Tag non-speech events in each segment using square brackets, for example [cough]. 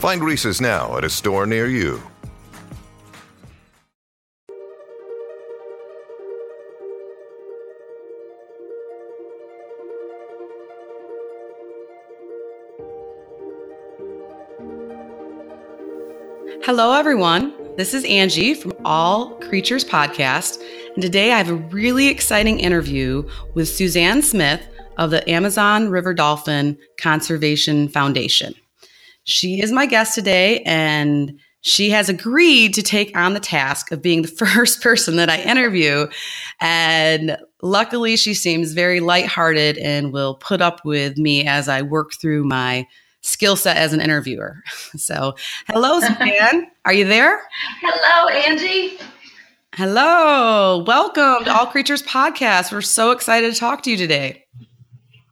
Find Reese's now at a store near you. Hello, everyone. This is Angie from All Creatures Podcast. And today I have a really exciting interview with Suzanne Smith of the Amazon River Dolphin Conservation Foundation. She is my guest today, and she has agreed to take on the task of being the [laughs] first person that I interview. And luckily, she seems very lighthearted and will put up with me as I work through my skill set as an interviewer. [laughs] So, hello, [laughs] Suzanne. Are you there? Hello, Angie. Hello. Welcome to All Creatures Podcast. We're so excited to talk to you today.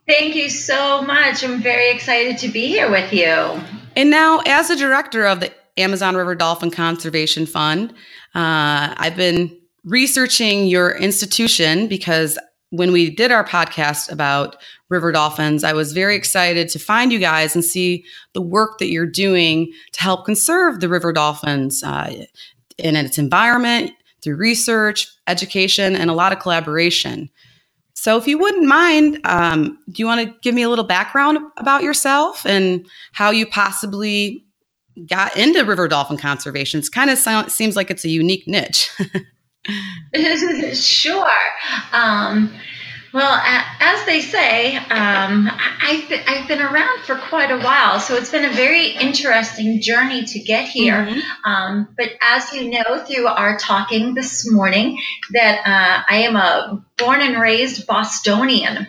Thank you so much. I'm very excited to be here with you. And now, as the director of the Amazon River Dolphin Conservation Fund, uh, I've been researching your institution because when we did our podcast about river dolphins, I was very excited to find you guys and see the work that you're doing to help conserve the river dolphins uh, in its environment through research, education, and a lot of collaboration. So, if you wouldn't mind, um, do you want to give me a little background about yourself and how you possibly got into river dolphin conservation? It kind of sound, seems like it's a unique niche. [laughs] [laughs] sure. Um, well, as they say, um, I've, been, I've been around for quite a while, so it's been a very interesting journey to get here. Mm-hmm. Um, but as you know through our talking this morning, that uh, I am a born and raised Bostonian.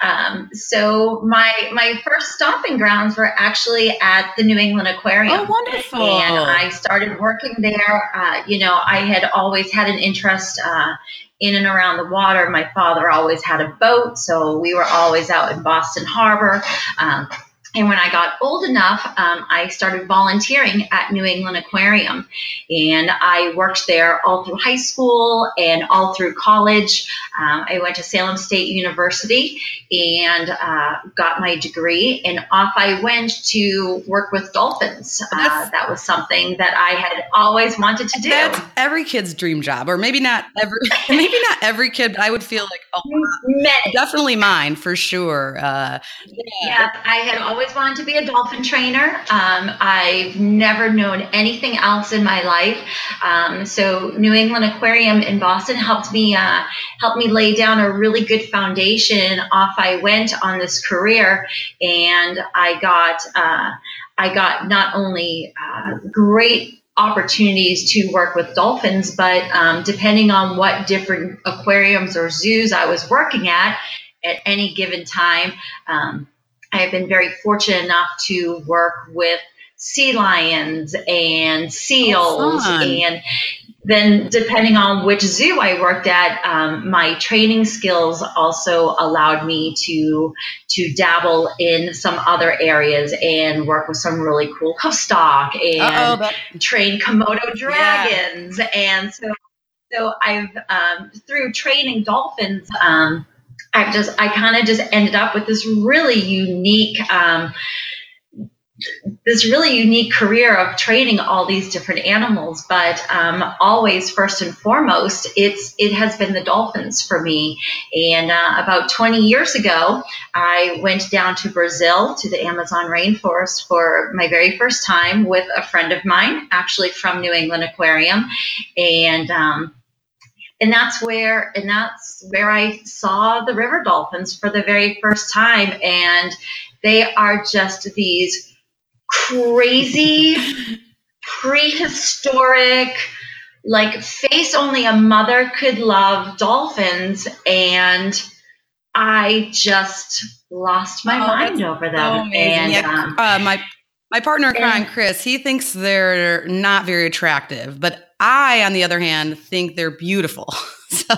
Um, so my my first stomping grounds were actually at the New England Aquarium. Oh, wonderful! And I started working there. Uh, you know, I had always had an interest uh, in and around the water. My father always had a boat, so we were always out in Boston Harbor. Um, and when I got old enough, um, I started volunteering at New England Aquarium. And I worked there all through high school and all through college. Um, I went to Salem State University and uh, got my degree. And off I went to work with dolphins. Uh, that was something that I had always wanted to do. That's every kid's dream job, or maybe not every, [laughs] maybe not every kid, but I would feel like, oh, [laughs] definitely mine for sure. Uh, yeah. yeah, I had always wanted to be a dolphin trainer. Um, I've never known anything else in my life. Um, so New England Aquarium in Boston helped me uh, me lay down a really good foundation. Off I went on this career, and I got uh, I got not only uh, great opportunities to work with dolphins, but um, depending on what different aquariums or zoos I was working at at any given time, um, I have been very fortunate enough to work with sea lions and seals oh, and then depending on which zoo I worked at, um, my training skills also allowed me to to dabble in some other areas and work with some really cool hoofstock and train Komodo dragons. Yeah. And so so I've um, through training dolphins. Um, I've just I kind of just ended up with this really unique um, this really unique career of training all these different animals but um, always first and foremost it's it has been the dolphins for me. And uh, about 20 years ago i went down to brazil to the amazon rainforest for my very first time with a friend of mine actually from new england aquarium. And um, and that's where and that's where I saw the river dolphins for the very first time. And they are just these crazy [laughs] prehistoric like face only a mother could love dolphins. And I just lost my oh, mind over them. So and yeah, um, uh, my My partner in crime, Chris, he thinks they're not very attractive, but I, on the other hand, think they're beautiful. [laughs] so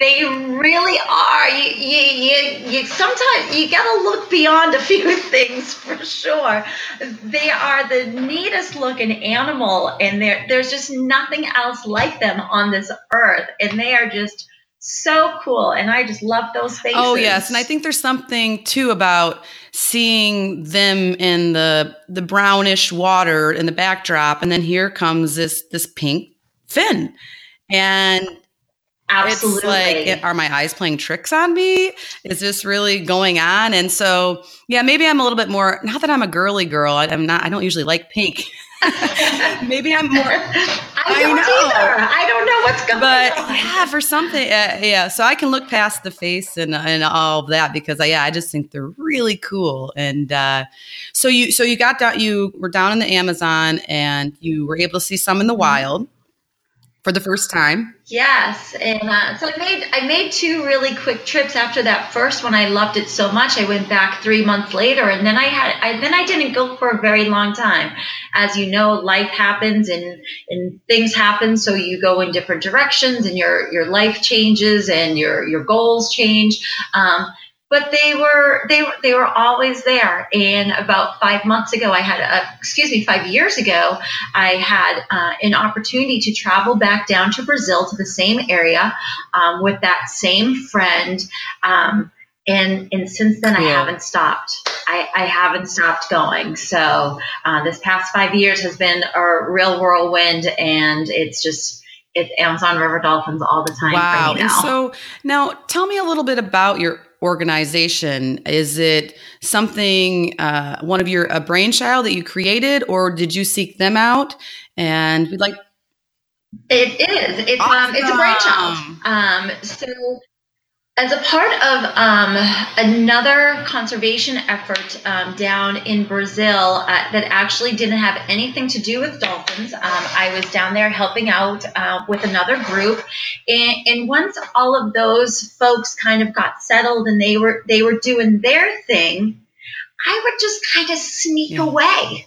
they really are. You, you, you, you sometimes you gotta look beyond a few [laughs] things for sure. They are the neatest looking animal, and there there's just nothing else like them on this earth, and they are just so cool. And I just love those faces. Oh yes, and I think there's something too about seeing them in the the brownish water in the backdrop, and then here comes this this pink fin, and Absolutely. It's like, are my eyes playing tricks on me? Is this really going on? And so, yeah, maybe I'm a little bit more. Not that I'm a girly girl. I, am not. I don't usually like pink. [laughs] maybe I'm more. I don't I either. I don't know what's going but, on. But [laughs] yeah, for something, uh, yeah. So I can look past the face and and all of that because I, yeah, I just think they're really cool. And uh, so you so you got down. You were down in the Amazon and you were able to see some in the mm-hmm. wild for the first time. Yes, and uh, so I made I made two really quick trips after that first one. I loved it so much. I went back three months later, and then I had I, then I didn't go for a very long time. As you know, life happens and and things happen, so you go in different directions, and your your life changes and your your goals change. Um, but they were they they were always there. And about five months ago, I had a excuse me, five years ago, I had uh, an opportunity to travel back down to Brazil to the same area um, with that same friend. Um, and and since then, cool. I haven't stopped. I, I haven't stopped going. So uh, this past five years has been a real whirlwind, and it's just it's Amazon River Dolphins all the time. Wow. And so now tell me a little bit about your organization? Is it something, uh, one of your, a brainchild that you created, or did you seek them out? And we'd like. It is. It's awesome. um, it's a brainchild. Um, so as a part of um, another conservation effort um, down in Brazil uh, that actually didn't have anything to do with dolphins, um, I was down there helping out uh, with another group, and, and, once all of those folks kind of got settled and they were they were doing their thing, I would just kind of sneak yeah. away.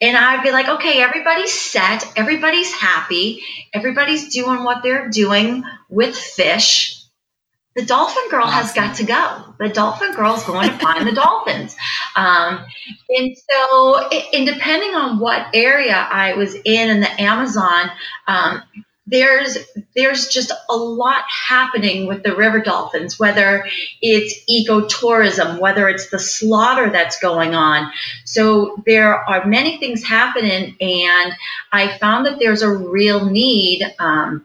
And I'd be like, okay, everybody's set, everybody's happy, everybody's doing what they're doing with fish the dolphin girl has got to go. The dolphin girl is going to find the dolphins. Um, and so, and depending on what area I was in in the Amazon, um, there's there's just a lot happening with the river dolphins, whether it's ecotourism, whether it's the slaughter that's going on. So there are many things happening, and I found that there's a real need. Um,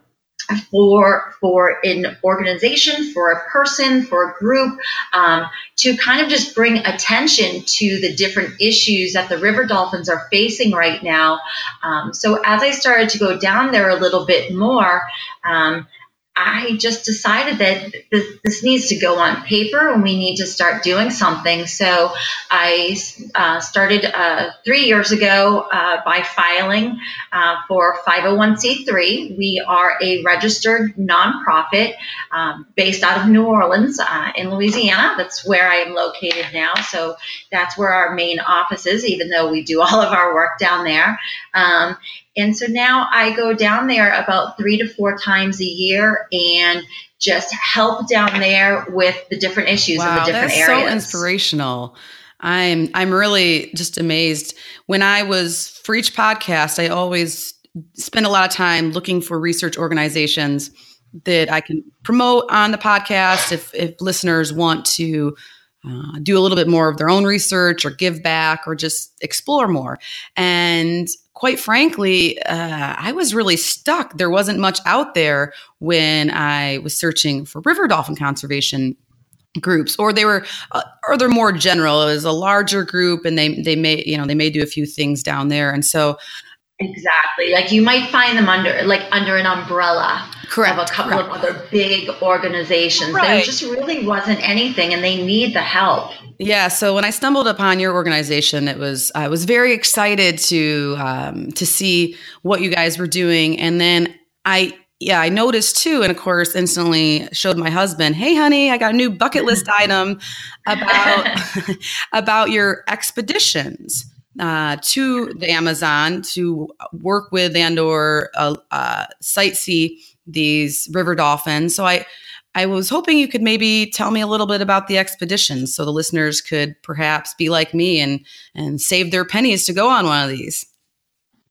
for for an organization, for a person, for a group, um, to kind of just bring attention to the different issues that the river dolphins are facing right now. Um, so as I started to go down there a little bit more, um, I just decided that this, this, needs to go on paper and we need to start doing something. So I uh, started uh, three years ago uh, by filing uh, for 501c3. We are a registered nonprofit um, based out of New Orleans uh, in Louisiana. That's where I am located now. So that's where our main office is, even though we do all of our work down there. Um, and so now I go down there about three to four times a year and just help down there with the different issues wow, in the different that's areas. So inspirational. I'm I'm really just amazed. When I was for each podcast, I always spend a lot of time looking for research organizations that I can promote on the podcast if if listeners want to uh, do a little bit more of their own research or give back or just explore more. And quite frankly, uh, I was really stuck. There wasn't much out there when I was searching for river dolphin conservation groups or they were uh, or they're more general it was a larger group and they they may you know they may do a few things down there and so Exactly. Like you might find them under like under an umbrella correct, of a couple correct. of other big organizations. Right. There just really wasn't anything and they need the help. Yeah. So when I stumbled upon your organization, it was I was very excited to um, to see what you guys were doing, and then I yeah, I noticed too, and of course, instantly showed my husband, "Hey, honey, I got a new bucket list [laughs] item about [laughs] about your expeditions uh, to the Amazon to work with and or uh, uh, sightsee these river dolphins." So I I was hoping you could maybe tell me a little bit about the expeditions, so the listeners could perhaps be like me and and save their pennies to go on one of these.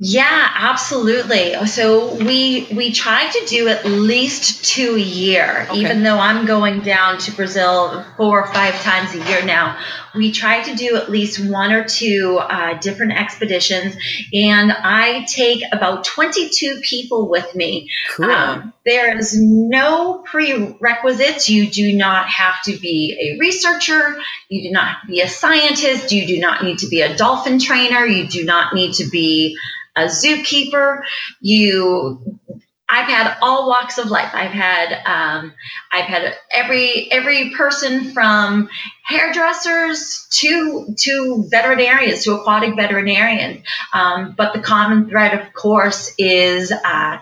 Yeah, absolutely. So we we try to do at least two a year, okay. even though I'm going down to Brazil four or five times a year now. We try to do at least one or two uh, different expeditions, and I take about 22 people with me. Cool. Um, there is no prerequisites. You do not have to be a researcher. You do not be a scientist. You do not need to be a dolphin trainer. You do not need to be a zookeeper. You, I've had all walks of life. I've had, um, I've had every every person from hairdressers to to veterinarians to aquatic veterinarians. Um, but the common thread, of course, is uh,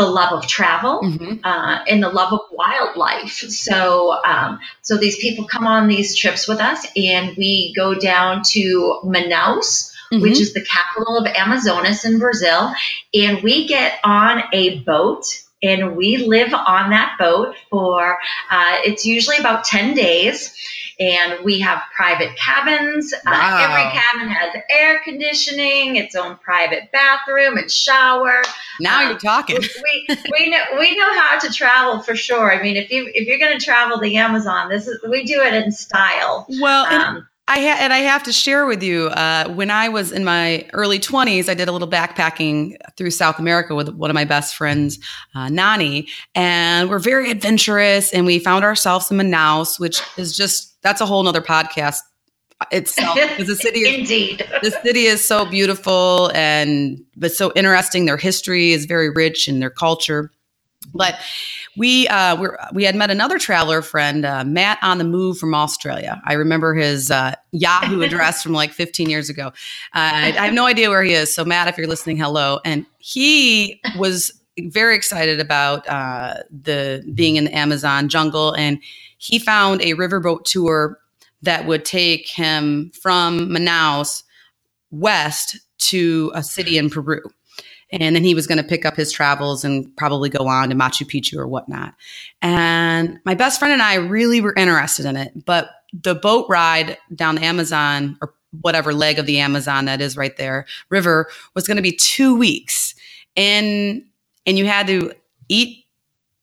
the love of travel mm-hmm. uh, and the love of wildlife. So, um, so these people come on these trips with us, and we go down to Manaus mm-hmm. which is the capital of Amazonas in Brazil. And we get on a boat and we live on that boat for, uh, it's usually about 10 days. And we have private cabins. Wow. Uh, every cabin has air conditioning, its own private bathroom and shower. Now you're talking. [laughs] we, we know we know how to travel for sure. I mean, if you if you're going to travel the Amazon, this is we do it in style. Well, um, I ha- and I have to share with you uh, when I was in my early 20s, I did a little backpacking through South America with one of my best friends, uh, Nani, and we're very adventurous. And we found ourselves in Manaus, which is just that's a whole nother podcast itself because the city is, indeed the city is so beautiful and but so interesting. Their history is very rich and their culture, but we uh, we we had met another traveler friend, uh, Matt on the move from Australia. I remember his uh, Yahoo [laughs] address from like 15 years ago. Uh, I, I have no idea where he is. So Matt, if you're listening, hello. And he was very excited about uh, the being in the Amazon jungle, and he found a riverboat tour that would take him from Manaus west to a city in Peru and then he was going to pick up his travels and probably go on to Machu Picchu or whatnot. And my best friend and I really were interested in it, but the boat ride down the Amazon or whatever leg of the Amazon that is right there, river, was going to be two weeks, and and you had to eat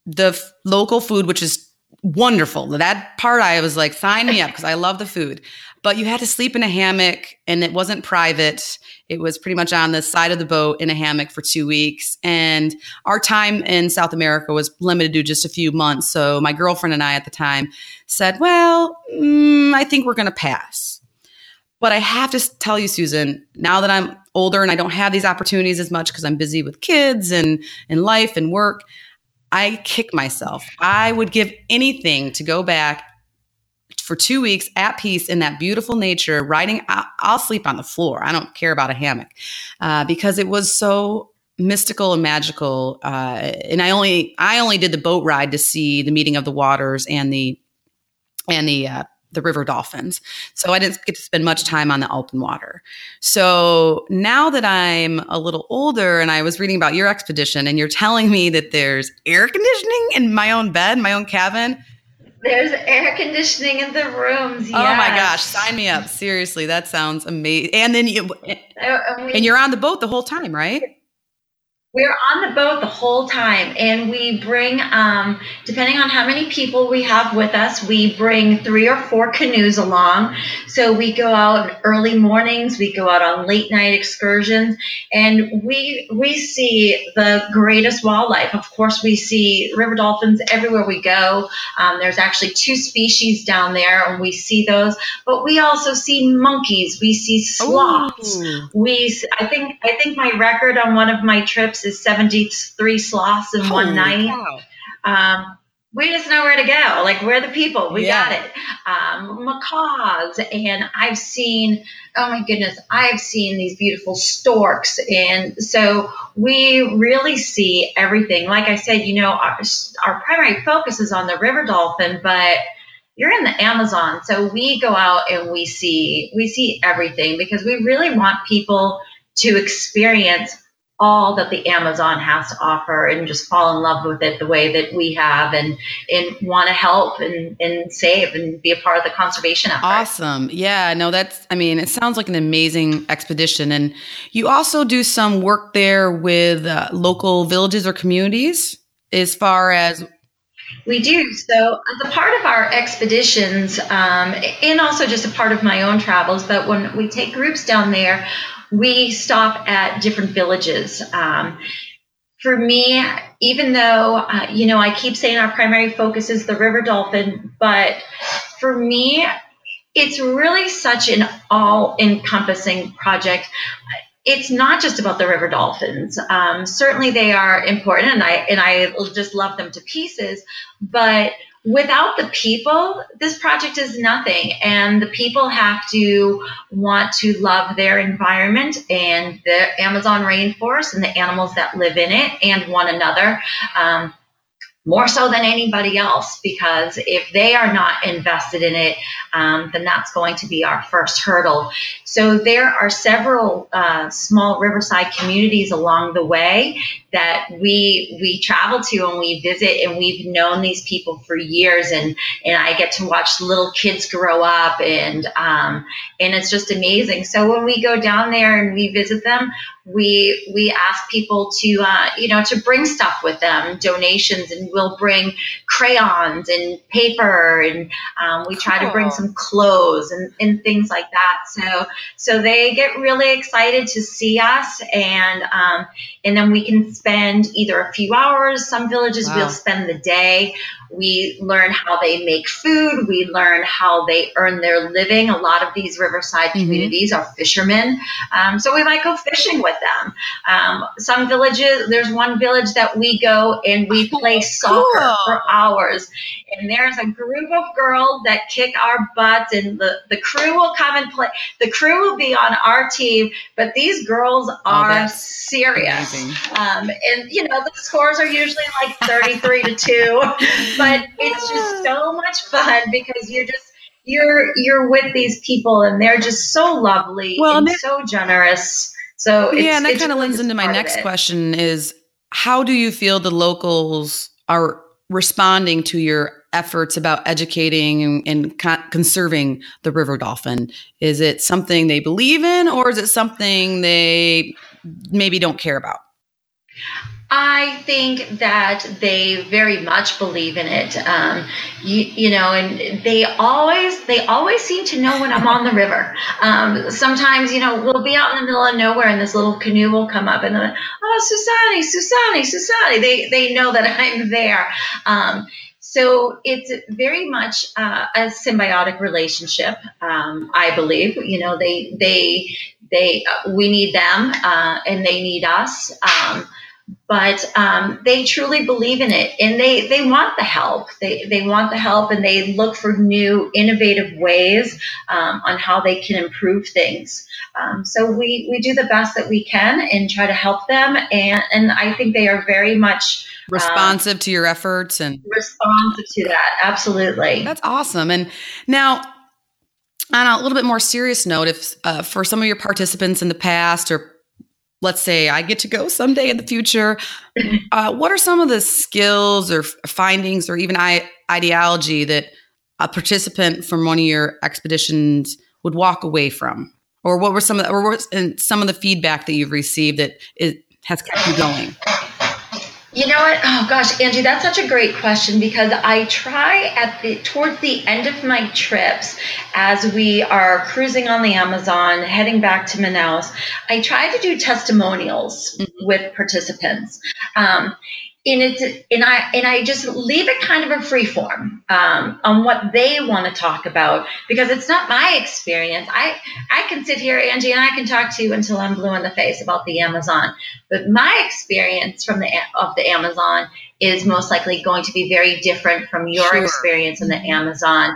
the f- local food, which is wonderful. That part I was like, sign me up because I love the food. But you had to sleep in a hammock and it wasn't private. It was pretty much on the side of the boat in a hammock for two weeks. And our time in South America was limited to just a few months. So my girlfriend and I at the time said, well, mm, I think we're going to pass. But I have to tell you, Susan, now that I'm older and I don't have these opportunities as much because I'm busy with kids and, and life and work, I kick myself. I would give anything to go back for two weeks at peace in that beautiful nature, riding. I'll, sleep on the floor. I don't care about a hammock uh, because it was so mystical and magical. Uh, and I only I only did the boat ride to see the meeting of the waters and the and the uh, the river dolphins. So I didn't get to spend much time on the open water. So now that I'm a little older and I was reading about your expedition and you're telling me that there's air conditioning in my own bed, my own cabin. There's air conditioning in the rooms. Yes. Oh my gosh, sign me up. Seriously, that sounds amazing. And then you uh, and you're on the boat the whole time, right? We're on the boat the whole time, and we bring, um, depending on how many people we have with us, we bring three or four canoes along. So we go out early mornings, we go out on late night excursions, and we we see the greatest wildlife. Of course, we see river dolphins everywhere we go. Um, there's actually two species down there, and we see those. But we also see monkeys. We see sloths. Ooh. We, I think, I think my record on one of my trips is 73 sloths in Holy one night. Um, we just know where to go. Like we're the people. We yeah. got it. Um, macaws, and I've seen. Oh my goodness, I've seen these beautiful storks, and so we really see everything. Like I said, you know, our, our primary focus is on the river dolphin, but you're in the Amazon, so we go out and we see we see everything because we really want people to experience all that the Amazon has to offer and just fall in love with it the way that we have and and want to help and, and save and be a part of the conservation effort. Awesome. Yeah, no, that's I mean, it sounds like an amazing expedition. And you also do some work there with uh, local villages or communities as far as we do. So, as a part of our expeditions, um, and also just a part of my own travels, but when we take groups down there, we stop at different villages. Um, for me, even though, uh, you know, I keep saying our primary focus is the river dolphin, but for me, it's really such an all encompassing project. It's not just about the river dolphins. Um, certainly, they are important, and I and I just love them to pieces. But without the people, this project is nothing. And the people have to want to love their environment and the Amazon rainforest and the animals that live in it and one another. Um, more so than anybody else because if they are not invested in it, um, then that's going to be our first hurdle. So there are several uh, small riverside communities along the way that we we travel to and we visit, and we've known these people for years, and and I get to watch little kids grow up, and um, and it's just amazing. So when we go down there and we visit them, we we ask people to uh, you know to bring stuff with them donations and we'll bring crayons and paper and um, we try to bring some clothes and, and things like that. So so they get really excited to see us and um, and then we can spend either a few hours. Some villages wow. will spend the day we learn how they make food. We learn how they earn their living. A lot of these riverside mm-hmm. communities are fishermen. Um, so we might go fishing with them. Um, some villages, there's one village that we go and we oh, play soccer cool. for hours. And there's a group of girls that kick our butts, and the, the crew will come and play. The crew will be on our team, but these girls oh, are oh, serious. Um, and, you know, the scores are usually like 33 to 2. [laughs] but it's just so much fun because you're just you're you're with these people and they're just so lovely well, and, and so generous. So yeah, and that kind of lends into my next question: is how do you feel the locals are responding to your efforts about educating and, and con- conserving the river dolphin? Is it something they believe in, or is it something they maybe don't care about? I think that they very much believe in it. Um, you, you, know, and they always they always seem to know when I'm on the river. Um, sometimes, you know, we'll be out in the middle of nowhere and this little canoe will come up and they're like, "Oh, Susani, Susani, Susani." They they know that I'm there. Um, so it's very much uh, a symbiotic relationship. Um, I believe. You know, they they they uh, we need them uh, and they need us. Um, but um, they truly believe in it and they, they want the help. They, they want the help and they look for new innovative ways um, on how they can improve things. Um, so we, we do the best that we can and try to help them. And, and I think they are very much um, responsive to your efforts and responsive to that. Absolutely. That's awesome. And now, on a little bit more serious note, if uh, for some of your participants in the past or let's say I get to go someday in the future, [laughs] uh, what are some of the skills or findings or even I- ideology that a participant from one of your expeditions would walk away from? Or what were some of the, or what some of the feedback that you've received that it has kept you going? You know what? Oh gosh, Angie, that's such a great question because I try at the towards the end of my trips, as we are cruising on the Amazon, heading back to Manaus, I try to do testimonials mm-hmm. with participants. Um, and it's and I and I just leave it kind of a free form um, on what they want to talk about because it's not my experience. I I can sit here, Angie, and I can talk to you until I'm blue in the face about the Amazon. But my experience from the of the Amazon is most likely going to be very different from your Sure. experience in the Amazon.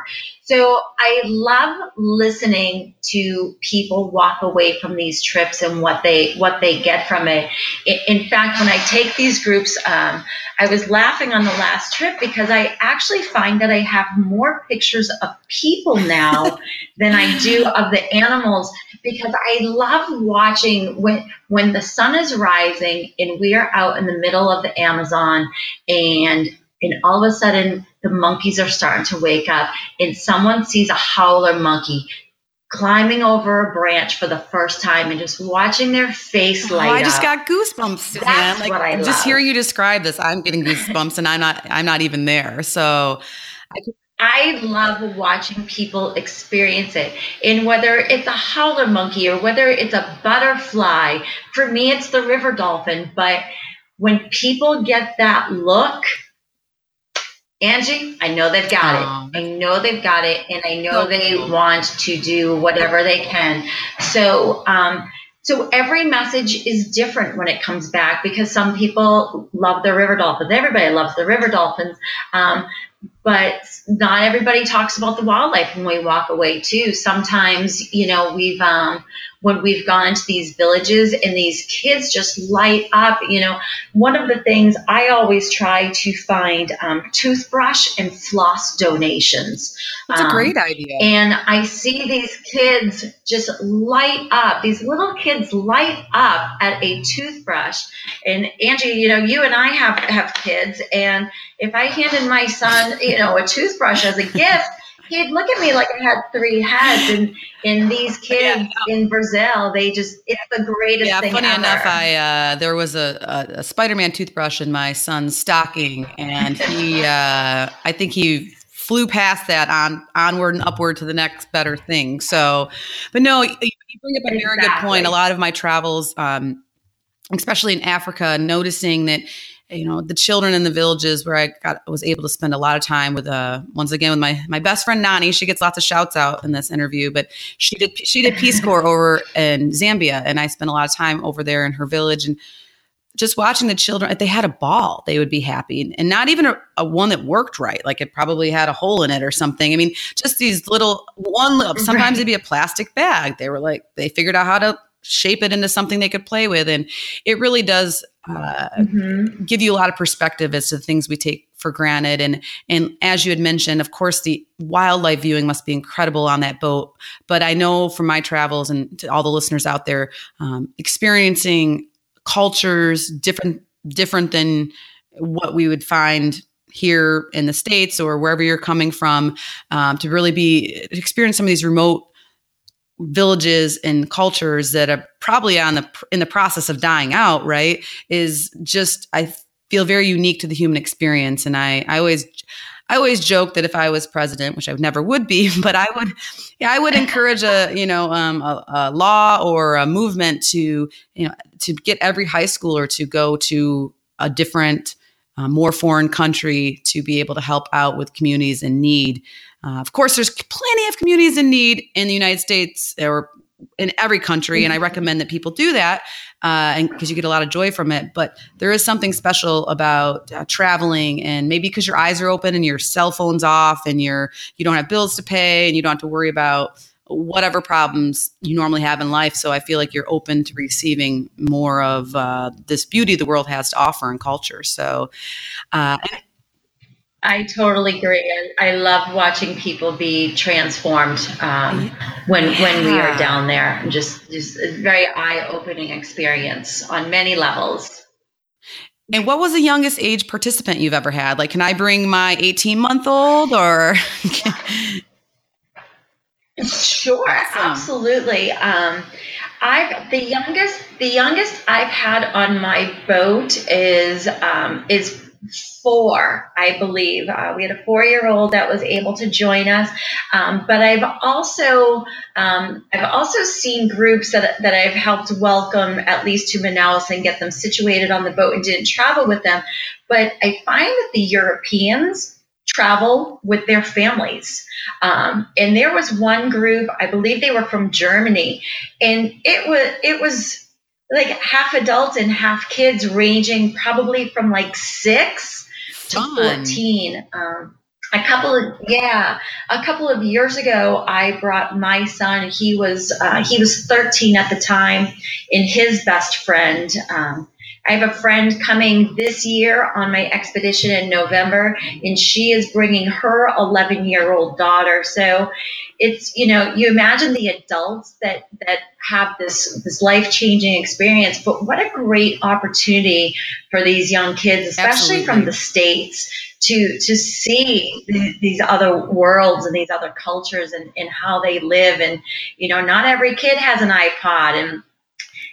So I love listening to people walk away from these trips and what they what they get from it. In, fact, when I take these groups, um, I was laughing on the last trip because I actually find that I have more pictures of people now [laughs] than I do of the animals because I love watching when when the sun is rising and we are out in the middle of the Amazon and and all of a sudden the monkeys are starting to wake up and someone sees a howler monkey climbing over a branch for the first time and just watching their face Oh, light I just up. got goosebumps, Suzanne. That's Like what I just love. hearing you describe this, I'm getting goosebumps, and I'm not. I'm not even there. So I love watching people experience it. And whether it's a howler monkey or whether it's a butterfly, for me, it's the river dolphin. But when people get that look, Angie, I know they've got it. I know they've got it, and I know they want to do whatever they can. So, um, so every message is different when it comes back because some people love the river dolphins. Everybody loves the river dolphins. Um, but not everybody talks about the wildlife when we walk away too. Sometimes, you know, we've um, when we've gone into these villages and these kids just light up. You know, one of the things I always try to find um, toothbrush and floss donations. that's a Um, great idea. and I see these kids just light up. These little kids light up at a toothbrush. And Angie, you know, you and I have have kids, and if I handed my son, you know, a toothbrush as a gift, look at me like I had three heads. And and these [laughs] kids in Brazil, they just it's the greatest yeah, thing funny ever. enough, I uh, there was a, a, a Spider-Man toothbrush in my son's stocking, and he, uh, I think he flew past that on onward and upward to the next better thing. So, but no, you, you bring up a very good point. A lot of my travels, um, especially in Africa, noticing that. You know the children in the villages where I got was able to spend a lot of time with uh once again with my my best friend Nani. She gets lots of shouts out in this interview, but she did she did Peace Corps over in Zambia, and I spent a lot of time over there in her village and just watching the children. If they had a ball, they would be happy, and, and not even a, a one that worked right, like it probably had a hole in it or something. I mean, just these little one little. Sometimes Right. it'd be a plastic bag. They were like they figured out how to shape it into something they could play with, and it really does. Uh, Mhm. give you a lot of perspective as to the things we take for granted and and as you had mentioned of course the wildlife viewing must be incredible on that boat but i know from my travels and to all the listeners out there um, experiencing cultures different different than what we would find here in the states or wherever you're coming from um, to really be experience some of these remote villages and cultures that are probably on the in the process of dying out right is just i feel very unique to the human experience. And i i always I always joke that if I was president, which I never would be, [laughs] but I would, yeah, I would encourage a, you know, um, a, a law or a movement to, you know, to get every high schooler to go to a different, uh, more foreign country to be able to help out with communities in need. Uh, of course, there's plenty of communities in need in the United States or in every country, and I recommend that people do that uh, because you get a lot of joy from it. But there is something special about uh, traveling, and maybe because your eyes are open and your cell phone's off, and you're you don't have bills to pay, and you don't have to worry about whatever problems you normally have in life. So I feel like you're open to receiving more of uh, this beauty the world has to offer in culture. So. Uh, I totally agree. I, I love watching people be transformed um, when when we are down there. And just just a very eye opening experience on many levels. And what was the youngest age participant you've ever had? Like, can I bring my 18 month old or? [laughs] Sure, absolutely. Um, I've the youngest the youngest I've had on my boat is um, is four, I believe. Uh, we had a four year old that was able to join us, um, but I've also um, I've also seen groups that that I've helped welcome at least to Manaus and get them situated on the boat and didn't travel with them. But I find that the Europeans travel with their families. Um, and there was one group, I believe they were from Germany, and it was it was like half adults and half kids, ranging probably from like six to fun. 14. Um, a couple of yeah a couple of years ago i brought my son he was uh, he was 13 at the time and his best friend um, i have a friend coming this year on my expedition in november and she is bringing her 11 year old daughter so it's you know you imagine the adults that that have this this life changing experience but what a great opportunity for these young kids especially Absolutely. from the states to to see th- these other worlds and these other cultures and, and how they live and you know not every kid has an ipod and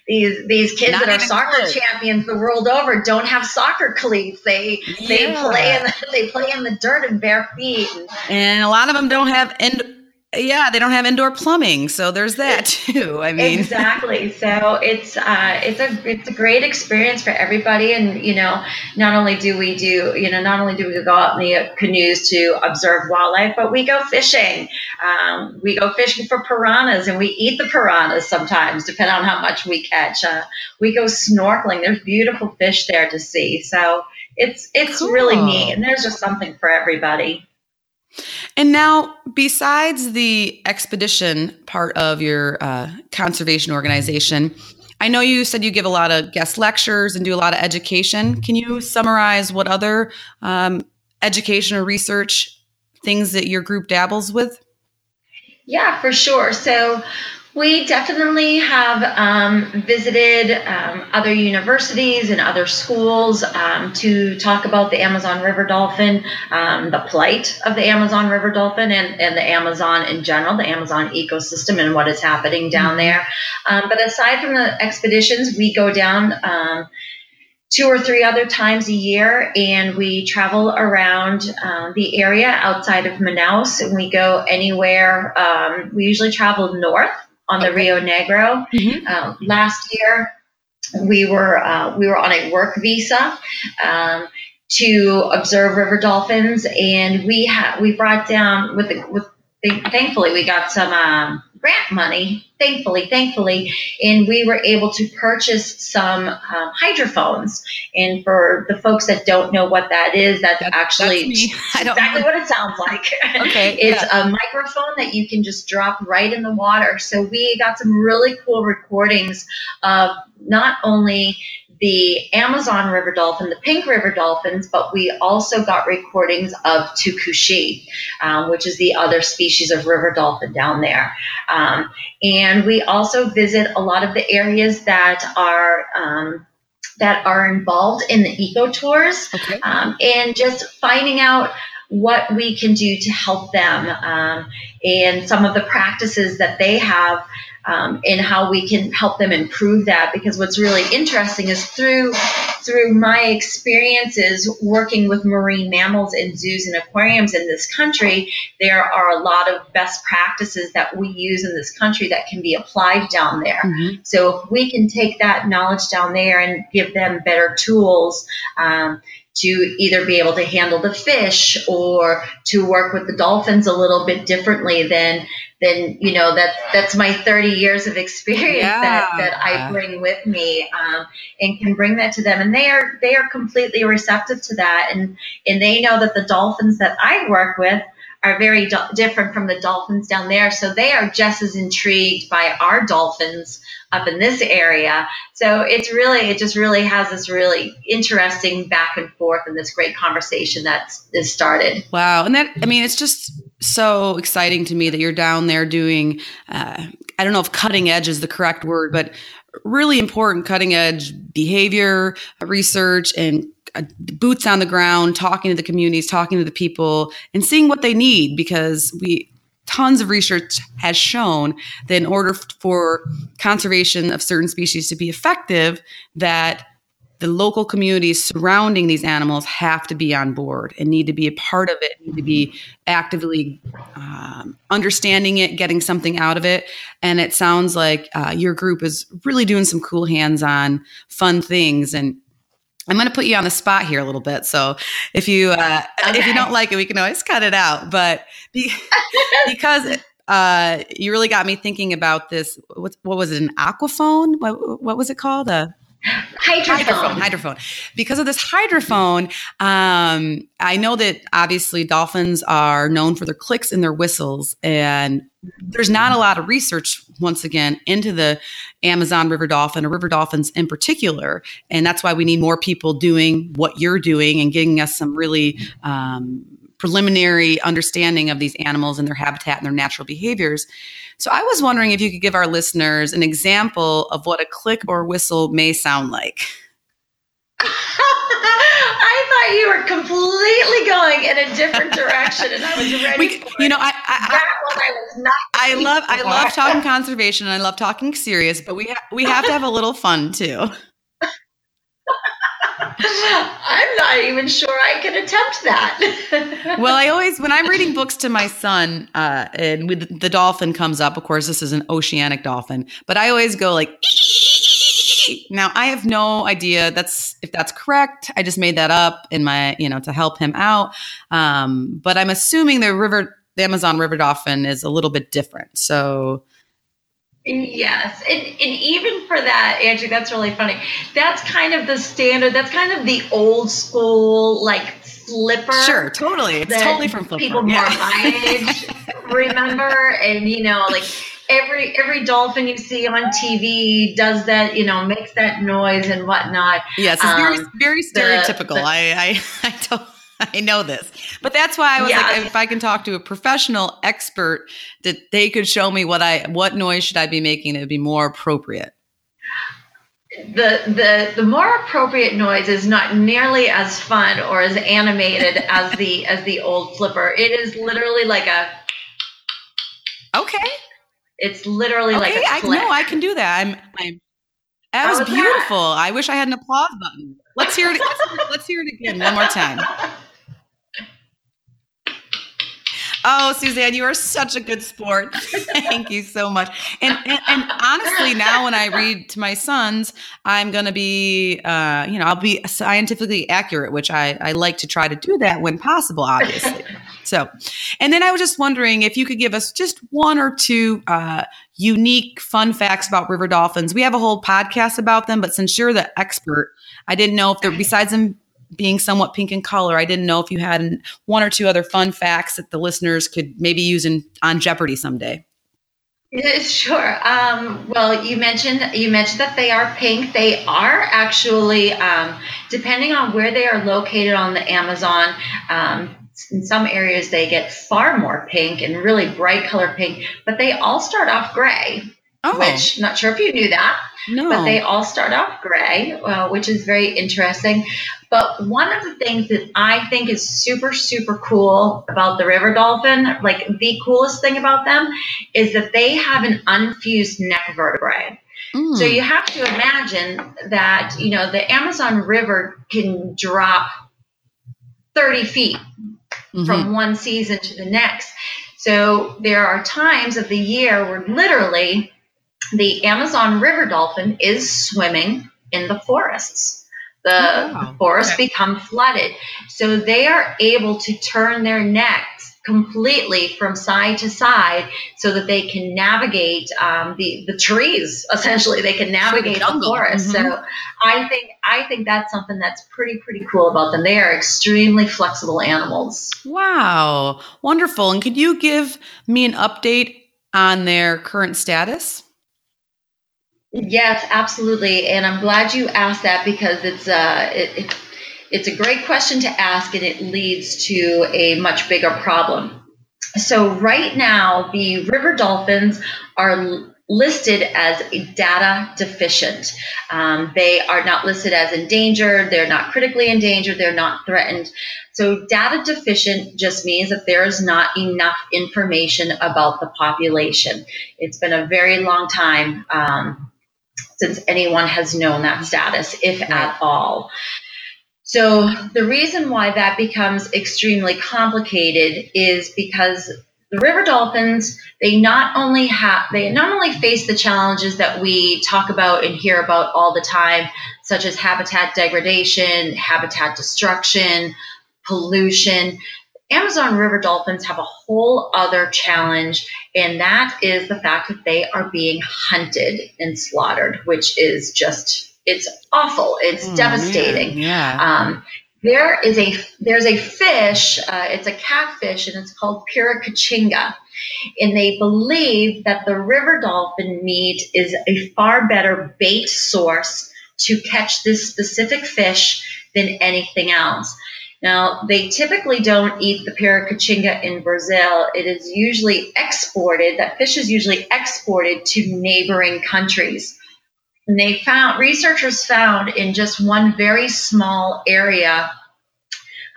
these these kids Not that are soccer close. champions the world over don't have soccer cleats. They they play in the, [laughs] they play in the dirt and bare feet. And a lot of them don't have ind- yeah, they don't have indoor plumbing, so there's that [laughs] too. I mean, [laughs] exactly. So it's uh it's a it's a great experience for everybody. And you know not only do we do you know not only do we go out in the canoes to observe wildlife but we go fishing. Um, we go fishing for piranhas and we eat the piranhas sometimes depending on how much we catch uh, we go snorkeling. There's beautiful fish there to see. So it's it's really neat. And there's just something for everybody And now, besides the expedition part of your uh, conservation organization, I know you said you give a lot of guest lectures and do a lot of education. Can you summarize what other um, education or research things that your group dabbles with? Yeah, for sure. So we definitely have um, visited um, other universities and other schools um, to talk about the Amazon River dolphin, um, the plight of the Amazon River dolphin, and, and the Amazon in general, the Amazon ecosystem, and what is happening down there. Um, but aside from the expeditions, we go down. Um, two or three other times a year, and we travel around um, the area outside of Manaus, and we go anywhere. Um, we usually travel north on the Rio Negro. Mhm. Um, last year, we were uh, we were on a work visa. Um, to observe river dolphins, and we ha- we brought down with the, with thankfully we got some um, grant money. Thankfully, thankfully, and we were able to purchase some um, hydrophones. And for the folks that don't know what that is, that's That- actually that's me. [laughs] I don't exactly know. what it sounds like. [laughs] Okay, it's a microphone that you can just drop right in the water. So we got some really cool recordings of not only the Amazon river dolphin, the pink river dolphins, but we also got recordings of tucuxi, um, which is the other species of river dolphin down there. Um, and we also visit a lot of the areas that are um, that are involved in the eco tours Okay. um, and just finding out what we can do to help them um, and some of the practices that they have um, and how we can help them improve that because what's really interesting is through through my experiences working with marine mammals in zoos and aquariums in this country there are a lot of best practices that we use in this country that can be applied down there Mhm. so if we can take that knowledge down there and give them better tools um, to either be able to handle the fish or to work with the dolphins a little bit differently than then you know that that's my 30 years of experience that, Yeah. that I bring with me um, and can bring that to them. And they are they are completely receptive to that. And and they know that the dolphins that I work with are very do- different from the dolphins down there. So they are just as intrigued by our dolphins up in this area. So it's really it just really has this really interesting back and forth and this great conversation that is started. Wow. And that, I mean, it's just so exciting to me that you're down there doing, uh, I don't know if cutting edge is the correct word, but really important cutting edge behavior research and uh, boots on the ground, talking to the communities, talking to the people, and seeing what they need because we, tons of research has shown that in order for conservation of certain species to be effective, that the local communities surrounding these animals have to be on board and need to be a part of it, need to be actively um, understanding it, getting something out of it. And it sounds like uh, your group is really doing some cool hands on fun things. And I'm going to put you on the spot here a little bit. So if you uh, if you don't like it, we can always cut it out. But be, [laughs] because uh, you really got me thinking about this. What, what was it? An aquaphone? What, what was it called? A Hydrophone. hydrophone because of this hydrophone um, i know that obviously dolphins are known for their clicks and their whistles and there's not a lot of research once again into the amazon river dolphin or river dolphins in particular and that's why we need more people doing what you're doing and giving us some really um, preliminary understanding of these animals and their habitat and their natural behaviors so I was wondering if you could give our listeners an example of what a click or whistle may sound like. [laughs] I thought you were completely going in a different direction, and I was [laughs] ready. We, you know, I, I, I. I love I love talking conservation. and I love talking serious, but we ha- we have to have a little fun too. [laughs] I'm not even sure I can attempt that. [laughs] well, I always, when I'm reading books to my son, uh, and with the dolphin comes up, of course, this is an oceanic dolphin, but I always go like, [laughs] now I have no idea that's if that's correct. I just made that up in my, you know, to help him out. Um, but I'm assuming the river, the Amazon river dolphin is a little bit different. So, Yes, and, and even for that, Angie, that's really funny. That's kind of the standard. That's kind of the old school, like flipper. Sure, totally. It's totally from flipper. People yeah. more my [laughs] age remember, and you know, like every every dolphin you see on TV does that, you know, makes that noise and whatnot. Yes, it's um, very very stereotypical. The, the, I I [laughs] I don't. [laughs] I know this, but that's why I was yeah. like, if I can talk to a professional expert, that they could show me what I what noise should I be making that would be more appropriate. The the the more appropriate noise is not nearly as fun or as animated [laughs] as the as the old flipper. It is literally like a okay. It's literally okay, like a I know I can do that. I'm I'm that was, was beautiful. That? I wish I had an applause button. Let's hear it. Let's, let's hear it again one more time. [laughs] Oh, Suzanne, you are such a good sport. Thank you so much. And, and, and honestly, now when I read to my sons, I'm going to be, uh, you know, I'll be scientifically accurate, which I, I like to try to do that when possible, obviously. so, and then I was just wondering if you could give us just one or two uh, unique fun facts about river dolphins. We have a whole podcast about them, but since you're the expert, I didn't know if there, besides them being somewhat pink in color. I didn't know if you had one or two other fun facts that the listeners could maybe use in on Jeopardy someday. Yeah, sure. Um, well, you mentioned you mentioned that they are pink. They are actually, um, depending on where they are located on the Amazon. Um, in some areas, they get far more pink and really bright color pink, but they all start off gray. Oh. Which, not sure if you knew that. No. But they all start off gray, uh, which is very interesting. But one of the things that I think is super, super cool about the river dolphin, like the coolest thing about them, is that they have an unfused neck vertebrae. Mm. So you have to imagine that, you know, the Amazon River can drop 30 feet mm-hmm. from one season to the next. So there are times of the year where literally the Amazon river dolphin is swimming in the forests. The oh, wow. forests okay. become flooded. So they are able to turn their necks completely from side to side so that they can navigate um, the, the trees [laughs] essentially they can navigate the, the forest mm-hmm. so i think i think that's something that's pretty pretty cool about them they are extremely flexible animals wow wonderful and could you give me an update on their current status Yes, absolutely, and I'm glad you asked that because it's uh, it, it, it's a great question to ask, and it leads to a much bigger problem. So right now, the river dolphins are listed as data deficient. Um, they are not listed as endangered. They're not critically endangered. They're not threatened. So data deficient just means that there is not enough information about the population. It's been a very long time. Um, since anyone has known that status, if at all. So the reason why that becomes extremely complicated is because the river dolphins they not only have they not only face the challenges that we talk about and hear about all the time such as habitat degradation habitat destruction pollution Amazon river dolphins have a whole other challenge, and that is the fact that they are being hunted and slaughtered, which is just it's awful. It's Oh, devastating. man, Yeah. Um, there is a there's a fish. Uh, it's a catfish, and it's called Piracatinga. And they believe that the river dolphin meat is a far better bait source to catch this specific fish than anything else. Now, they typically don't eat the Piracatinga in Brazil. It is usually exported, that fish is usually exported to neighboring countries. And they found, researchers found in just one very small area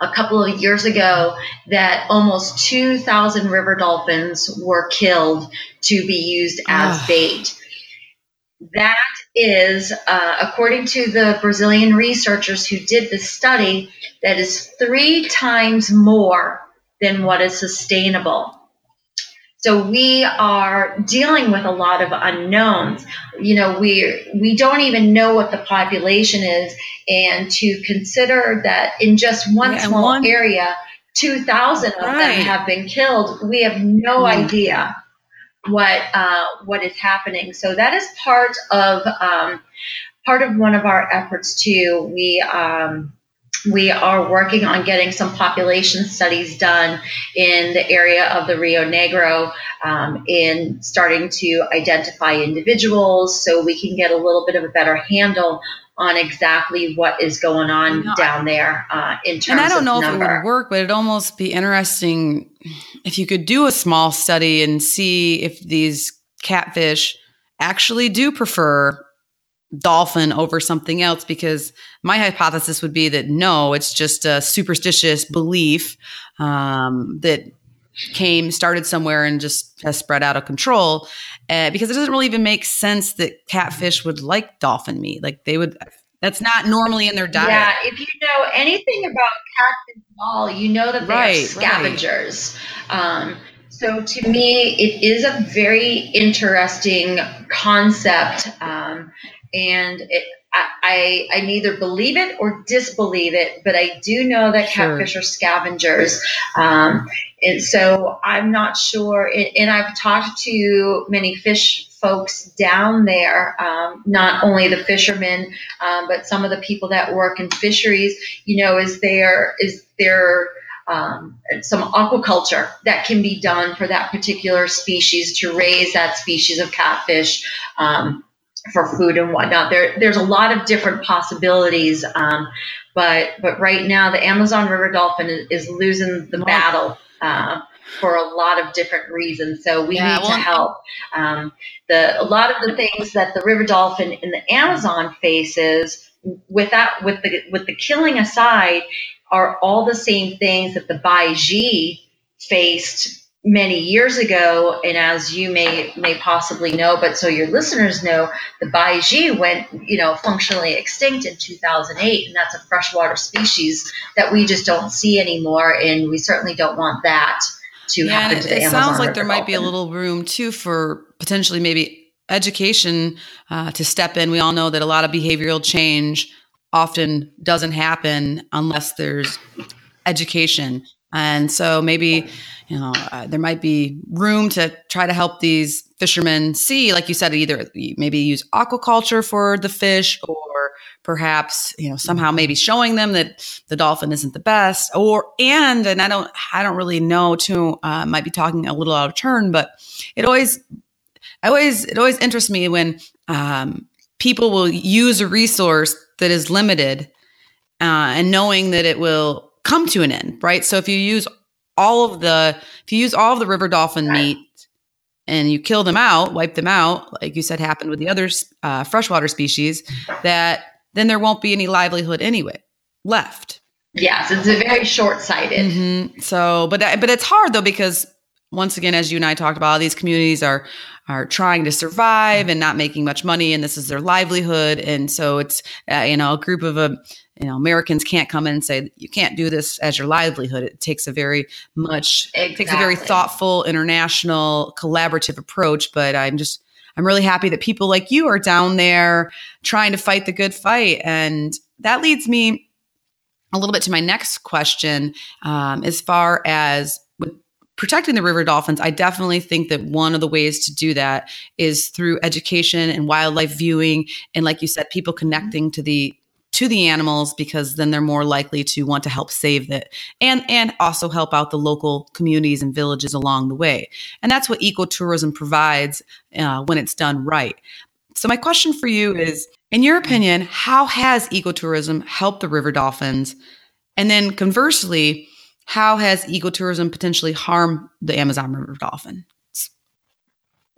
a couple of years ago that almost 2,000 river dolphins were killed to be used as Ah. bait. That is, uh, according to the Brazilian researchers who did this study, that is three times more than what is sustainable. So we are dealing with a lot of unknowns. You know, we we don't even know what the population is, and to consider that in just one Yeah, small one- area, two thousand of Right. them have been killed. We have no Mm. idea what uh, what is happening. So that is part of um, part of one of our efforts too. We um, we are working on getting some population studies done in the area of the Rio Negro um, in starting to identify individuals so we can get a little bit of a better handle on exactly what is going on down there uh, in terms of and I don't know if it would work, but it'd almost be interesting if you could do a small study and see if these catfish actually do prefer dolphin over something else because my hypothesis would be that no it's just a superstitious belief um, that came started somewhere and just has spread out of control uh, because it doesn't really even make sense that catfish would like dolphin meat like they would that's not normally in their diet Yeah, if you know anything about catfish at all, you know that they Right, are right. scavengers. Um, so to me, it is a very interesting concept, um, and it, I, I I neither believe it or disbelieve it, but I do know that Sure. catfish are scavengers. Um, and so I'm not sure. And, and I've talked to many fish folks down there, um, not only the fishermen, um, but some of the people that work in fisheries. You know, is there is there um, some aquaculture that can be done for that particular species to raise that species of catfish? Um, for food and whatnot, there there's a lot of different possibilities, um, but but right now the Amazon River dolphin is, is losing the battle uh, for a lot of different reasons. So we Yeah, need well, to help. Um, the a lot of the things that the river dolphin in the Amazon faces, with that with the with the killing aside, are all the same things that the Baiji faced many years ago. And as you may may possibly know, but so your listeners know, the Baiji went you know functionally extinct in 2008, and that's a freshwater species that we just don't see anymore, and we certainly don't want that to yeah, happen and to it, it sounds like there might be a little room too for potentially maybe education uh, to step in. We all know that a lot of behavioral change often doesn't happen unless there's education, and so maybe you know uh, there might be room to try to help these fishermen see, like you said, either maybe use aquaculture for the fish or perhaps you know somehow maybe showing them that the dolphin isn't the best or and and i don't i don't really know too uh, might be talking a little out of turn but it always i always it always interests me when um, people will use a resource that is limited uh, and knowing that it will come to an end right so if you use all of the if you use all of the river dolphin meat and you kill them out wipe them out like you said happened with the other uh, freshwater species that then there won't be any livelihood anyway left. Yes, it's a very short-sighted. hmm So, but but it's hard though because once again, as you and I talked about, these communities are are trying to survive and not making much money, and this is their livelihood. And so it's uh, you know a group of uh, you know Americans can't come in and say you can't do this as your livelihood. It takes a very much it takes a very thoughtful, international, collaborative approach. But I'm just I'm really happy that people like you are down there trying to fight the good fight, and that leads me a little bit to my next question um, as far as with protecting the river dolphins, I definitely think that one of the ways to do that is through education and wildlife viewing, and like you said, people connecting to the to the animals because then they're more likely to want to help save it and and also help out the local communities and villages along the way. And that's what ecotourism provides uh, when it's done right. So my question for you is in your opinion how has ecotourism helped the river dolphins? And then conversely how has ecotourism potentially harmed the amazon river dolphin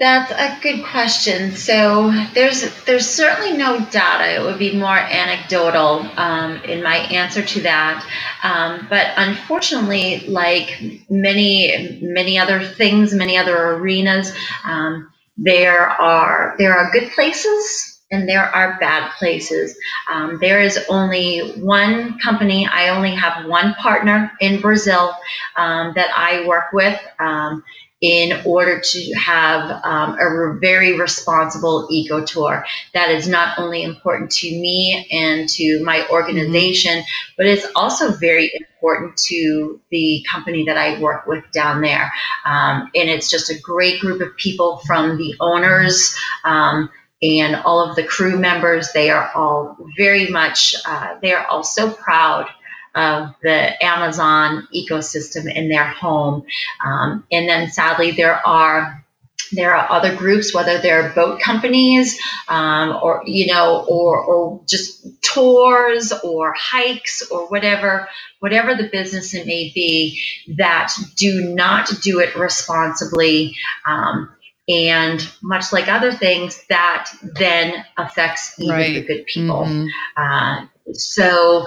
that's a good question. So there's there's certainly no data. It would be more anecdotal um, in my answer to that. Um, but unfortunately, like many many other things, many other arenas, um, there are there are good places and there are bad places. Um, there is only one company. I only have one partner in Brazil um, that I work with. Um, in order to have um, a very responsible eco tour. That is not only important to me and to my organization, mm-hmm. but it's also very important to the company that I work with down there. Um, and it's just a great group of people from the owners. Um, and all of the crew members, they are all very much, uh, they are all so proud of the Amazon ecosystem in their home. Um, and then sadly, there are there are other groups, whether they're boat companies um, or you know, or, or just tours or hikes or whatever, whatever the business it may be, that do not do it responsibly. Um, and much like other things, that then affects even right. the good people. Mm-hmm. Uh, so,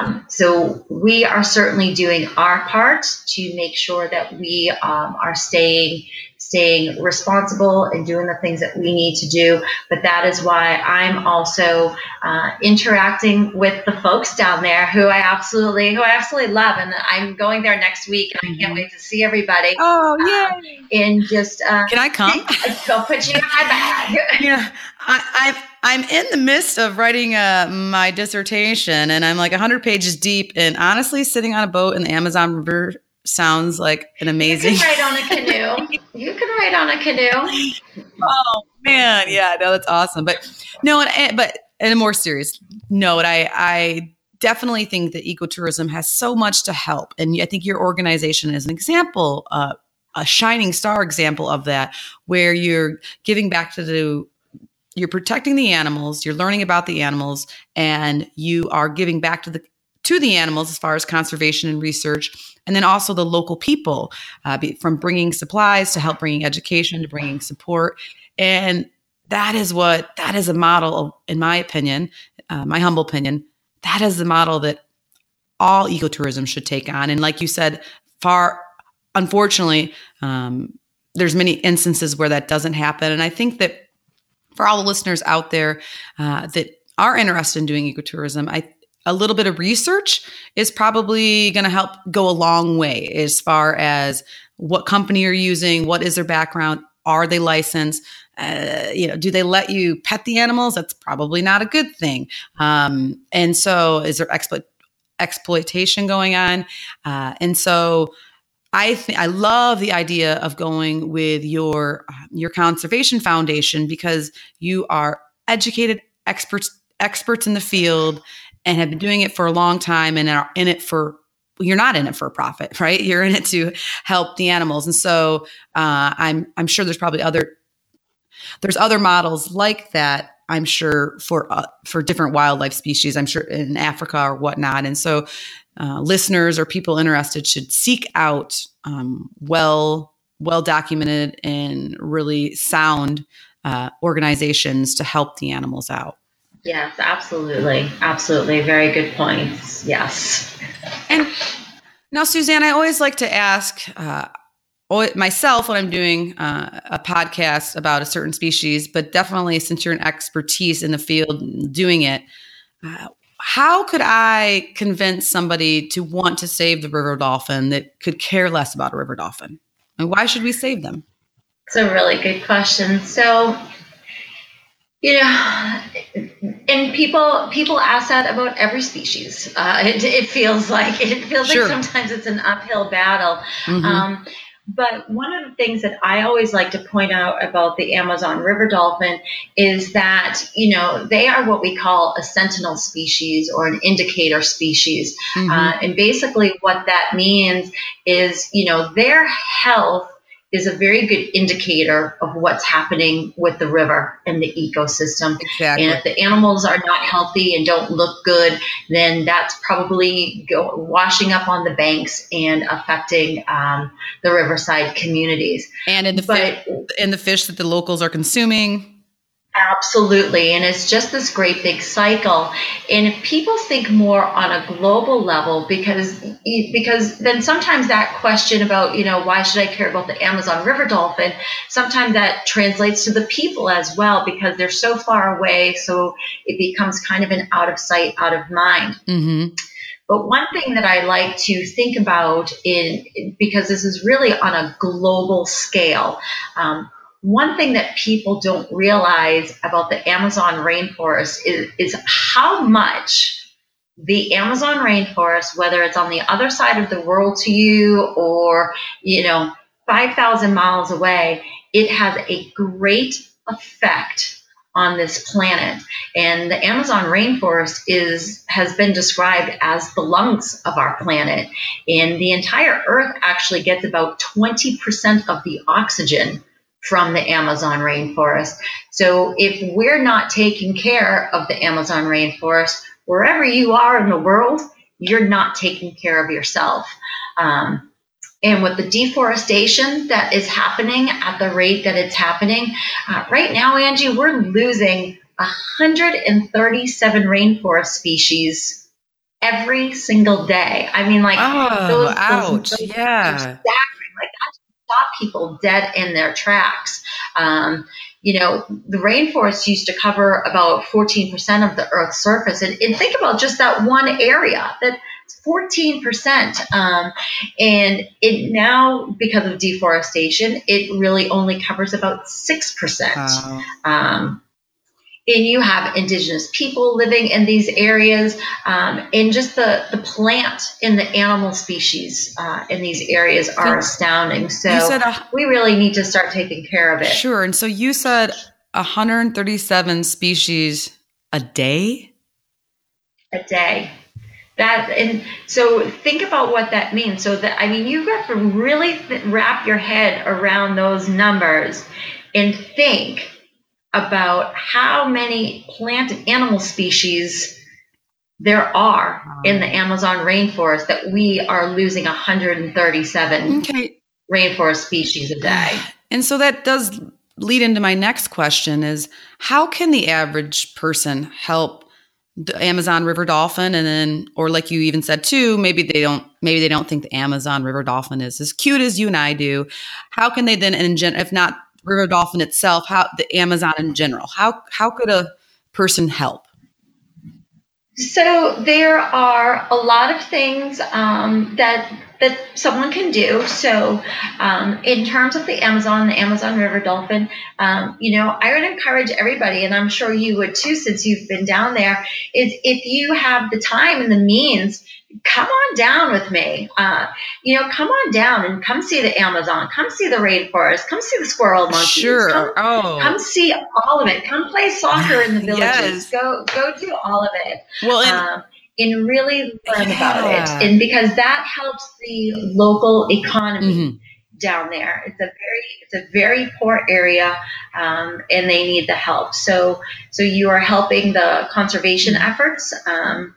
um, so we are certainly doing our part to make sure that we um, are staying staying responsible and doing the things that we need to do. But that is why I'm also uh, interacting with the folks down there who I absolutely who I absolutely love, and I'm going there next week, and I can't wait to see everybody. Oh yeah! Uh, and just uh, can I come? [laughs] I'll put you in my bag. yeah, I, I've. I'm in the midst of writing uh, my dissertation, and I'm like 100 pages deep. And honestly, sitting on a boat in the Amazon River sounds like an amazing. You can ride on a [laughs] canoe. you can ride on a canoe. oh man, yeah, no, that's awesome. But no, and, but in a more serious note, I I definitely think that ecotourism has so much to help, and I think your organization is an example, uh, a shining star example of that, where you're giving back to the you're protecting the animals, you're learning about the animals, and you are giving back to the to the animals as far as conservation and research, and then also the local people, uh, be, from bringing supplies to help bringing education to bringing support, and that is what that is a model, in my opinion, uh, my humble opinion, that is the model that all ecotourism should take on. And like you said, far unfortunately, um, there's many instances where that doesn't happen, and I think that for all the listeners out there uh, that are interested in doing ecotourism, I a little bit of research is probably going to help go a long way as far as what company you're using, what is their background, are they licensed? Uh, you know, do they let you pet the animals? That's probably not a good thing. Um, and so, is there explo- exploitation going on? Uh, and so, I I love the idea of going with your your conservation foundation because you are educated experts experts in the field and have been doing it for a long time and are in it for you're not in it for profit, [laughs] right? You're in it to help the animals, and so uh, I'm I'm sure there's probably other there's other models like that. I'm sure for uh, for different wildlife species. I'm sure in Africa or whatnot, and so uh, listeners or people interested should seek out um, well well documented and really sound uh, organizations to help the animals out. Yes, absolutely. Absolutely. Very good points. Yes. And now, Suzanne, I always like to ask uh, myself when I'm doing uh, a podcast about a certain species, but definitely since you're an expertise in the field doing it, uh, how could I convince somebody to want to save the river dolphin that could care less about a river dolphin? And why should we save them? It's a really good question. So, you know, and people people ask that about every species. Uh, [laughs] it, it, feels like it feels sure. like sometimes it's an uphill battle. Mm-hmm. Um, But one of the things that I always like to point out about the Amazon river dolphin is that, you know, they are what we call a sentinel species or an indicator species. Mm-hmm. Uh, and basically, what that means is, you know, their health is a very good indicator of what's happening with the river and the ecosystem. Exactly. And if the animals are not healthy and don't look good, then that's probably go, washing up on the banks and affecting um, the riverside communities. And in the but, fi- in the fish that the locals are consuming. Absolutely. And it's just this great big cycle. And if people think more on a global level, because because then sometimes that question about, you know, why should I care about the Amazon river dolphin, sometimes that translates to the people as well, because they're so far away. So it becomes kind of an out of sight, out of mind. Mm-hmm. But one thing that I like to think about in because this is really on a global scale, um, one thing that people don't realize about the Amazon rainforest is, is how much the Amazon rainforest, whether it's on the other side of the world to you or, you know, 5,000 miles away, it has a great effect on this planet. And the Amazon rainforest is has been described as the lungs of our planet. And the entire earth actually gets about 20% of the oxygen from the Amazon rainforest. So if we're not taking care of the Amazon rainforest, wherever you are in the world, you're not taking care of yourself. Um, and with the deforestation that is happening at the rate that it's happening, uh, right now, Angie, we're losing 137 rainforest species every single day. I mean, like, oh, those, ouch, those, yeah stop people dead in their tracks. Um, you know, the rainforest used to cover about 14% of the Earth's surface. And, and think about just that one area, that 14%. Um, and it now, because of deforestation, it really only covers about 6%. Wow. Um, and you have indigenous people living in these areas um, and just the, the plant and the animal species uh, in these areas are so astounding. so a, we really need to start taking care of it. Sure. And so you said 137 species a day? A day. That and so think about what that means. So that i mean you've got to really th- wrap your head around those numbers and think about how many plant and animal species there are in the Amazon rainforest that we are losing 137 okay. rainforest species a day. And so that does lead into my next question is how can the average person help the Amazon river dolphin and then or like you even said too maybe they don't maybe they don't think the Amazon river dolphin is as cute as you and I do how can they then if not river dolphin itself, how the Amazon in general. How how could a person help? So there are a lot of things um, that that someone can do. So um, in terms of the Amazon, the Amazon River Dolphin, um, you know, I would encourage everybody, and I'm sure you would too, since you've been down there, is if you have the time and the means come on down with me. Uh, you know, come on down and come see the Amazon, come see the rainforest, come see the squirrel monkeys. Sure. Come, oh. come see all of it. Come play soccer in the [laughs] villages. yes. Go go do all of it. Well, and, um, and really learn yeah. about it, and because that helps the local economy. Mm-hmm. Down there, it's a very it's a very poor area, um, and they need the help. So so you are helping the conservation efforts. Um,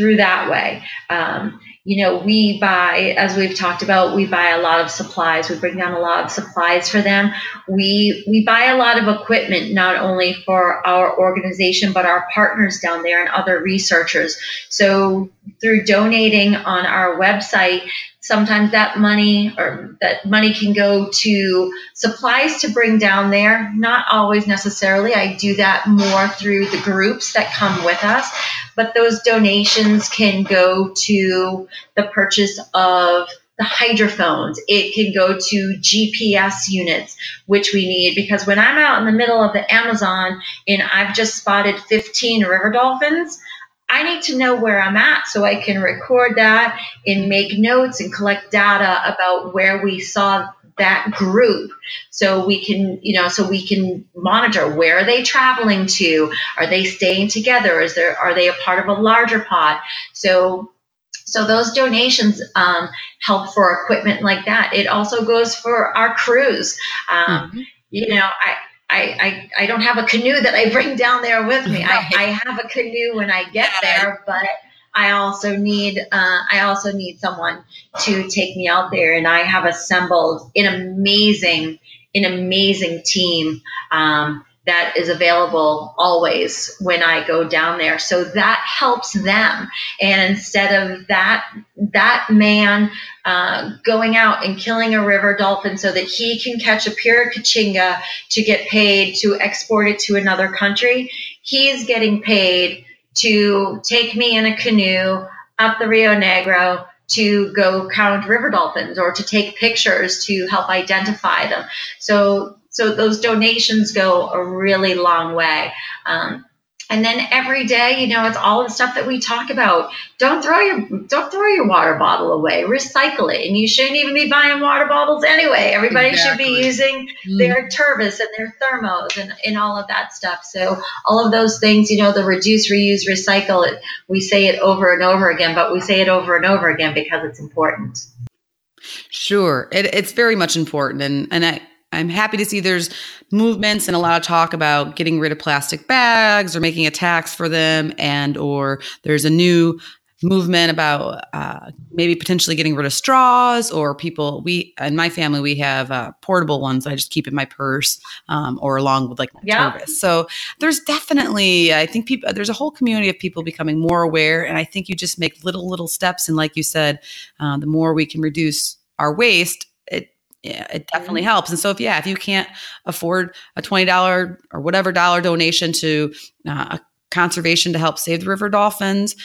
through that way. Um, you know, we buy, as we've talked about, we buy a lot of supplies. We bring down a lot of supplies for them. We we buy a lot of equipment not only for our organization but our partners down there and other researchers. So through donating on our website, sometimes that money or that money can go to supplies to bring down there not always necessarily i do that more through the groups that come with us but those donations can go to the purchase of the hydrophones. It can go to GPS units, which we need because when I'm out in the middle of the Amazon and I've just spotted 15 river dolphins, I need to know where I'm at so I can record that and make notes and collect data about where we saw that group so we can you know so we can monitor where are they traveling to are they staying together is there are they a part of a larger pod so so those donations um, help for equipment like that it also goes for our crews um, mm-hmm. you know i I, I, I don't have a canoe that I bring down there with me. Right. I, I have a canoe when I get there, but I also need uh, I also need someone to take me out there, and I have assembled an amazing an amazing team um, that is available always when I go down there. So that helps them. And instead of that that man uh, going out and killing a river dolphin so that he can catch a piracatinga to get paid to export it to another country, he's getting paid to take me in a canoe up the Rio Negro to go count river dolphins or to take pictures to help identify them. So, so those donations go a really long way. Um, and then every day, you know, it's all the stuff that we talk about. Don't throw your don't throw your water bottle away. Recycle it. And you shouldn't even be buying water bottles anyway. Everybody exactly. should be using mm. their Tervis and their thermos and, and all of that stuff. So all of those things, you know, the reduce, reuse, recycle it. We say it over and over again, but we say it over and over again because it's important. Sure. It, it's very much important. And and I I'm happy to see there's movements and a lot of talk about getting rid of plastic bags or making a tax for them, and or there's a new movement about uh, maybe potentially getting rid of straws or people we in my family we have uh, portable ones i just keep in my purse um, or along with like my yeah. service so there's definitely i think people there's a whole community of people becoming more aware and i think you just make little little steps and like you said uh, the more we can reduce our waste it definitely mm-hmm. helps. And so, if yeah, if you can't afford a twenty dollar or whatever dollar donation to uh, a conservation to help save the river dolphins,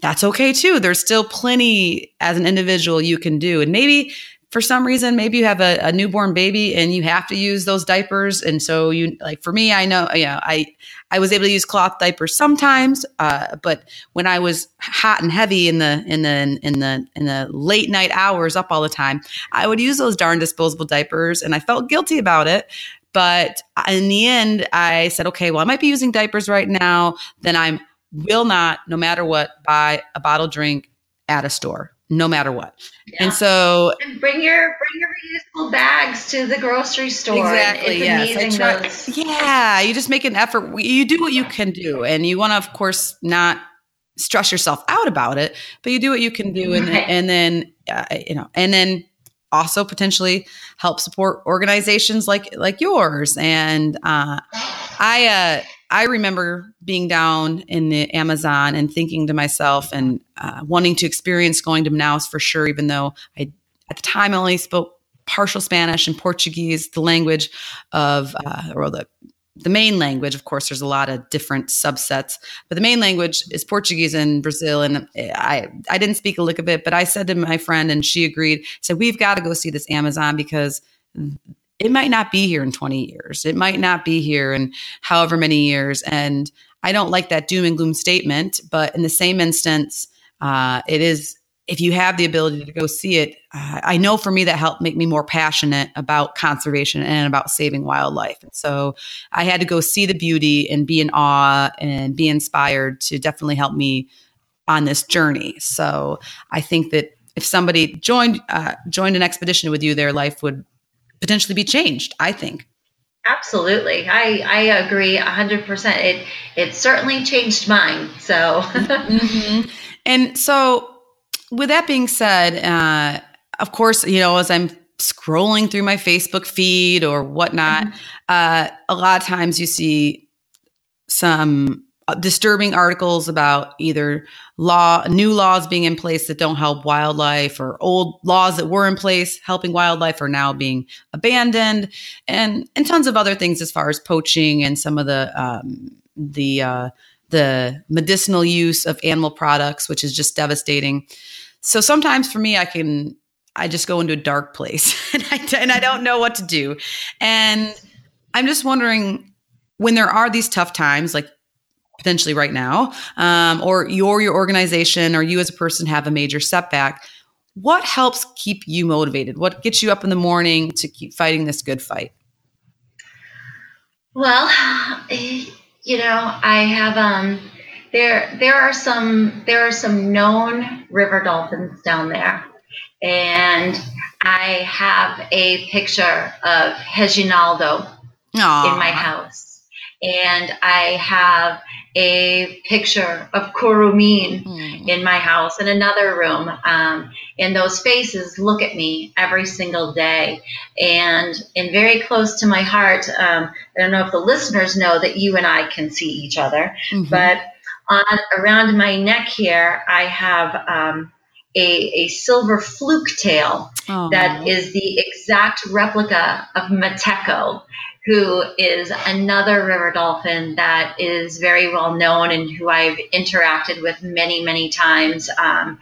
that's okay too. There's still plenty as an individual you can do, and maybe for some reason maybe you have a, a, newborn baby and you have to use those diapers. And so you like for me i know yeah i i was able to use cloth diapers sometimes uh, but when i was hot and heavy in the in the in the in the late night hours up all the time i would use those darn disposable diapers and i felt guilty about it. But in the end i said okay well i might be using diapers right now. Then i will not no matter what buy a bottle drink at a store no matter what. Yeah. And so and bring your bring your reusable bags to the grocery store. Exactly. yes. Try, yeah. You just make an effort. You do what you can do. And you want to, of course, not stress yourself out about it, but you do what you can do. And, right. and then, uh, you know, and then also potentially help support organizations like, like yours. And, uh, I, uh, I remember being down in the Amazon and thinking to myself and uh, wanting to experience going to Manaus for sure, even though I, at the time, only spoke partial Spanish and Portuguese, the language of, uh, or the the main language, of course, there's a lot of different subsets, but the main language is Portuguese in Brazil. And I, I didn't speak a lick of it, but I said to my friend, and she agreed, said, We've got to go see this Amazon because it might not be here in 20 years. It might not be here in however many years. And I don't like that doom and gloom statement, but in the same instance, uh, it is if you have the ability to go see it, uh, I know for me that helped make me more passionate about conservation and about saving wildlife. and So I had to go see the beauty and be in awe and be inspired to definitely help me on this journey. So I think that if somebody joined uh, joined an expedition with you, their life would potentially be changed, I think. Absolutely. I, I agree 100%. It it certainly changed mine. So mm-hmm. And so with that being said, uh, of course, you know, as I'm scrolling through my Facebook feed or whatnot, mm-hmm. uh, a lot of times you see some disturbing articles about either law new laws being in place that don't help wildlife or old laws that were in place helping wildlife are now being abandoned and and tons of other things as far as poaching and some of the um, the uh, the medicinal use of animal products which is just devastating. So sometimes for me i can i just go into a dark place [laughs] and I, and I don't know what to do. And i'm just wondering when there are these tough times like potentially right now, um, or your your organization or you as a person have a major setback, what helps keep you motivated? What gets you up in the morning to keep fighting this good fight? Well, you know, I have um there there are some there are some known river dolphins down there. And I have a picture of Reginaldo in my house. And I have a picture of Kurumin mm. in my house in another room. Um, and those faces look at me every single day. And and very close to my heart, um, I don't know if the listeners know that you and I can see each other, mm-hmm. but on around my neck here, I have um, a, a silver fluke tail Aww. that is the exact replica of Mateko, who is another river dolphin that is very well known and who I've interacted with many, many times. Um,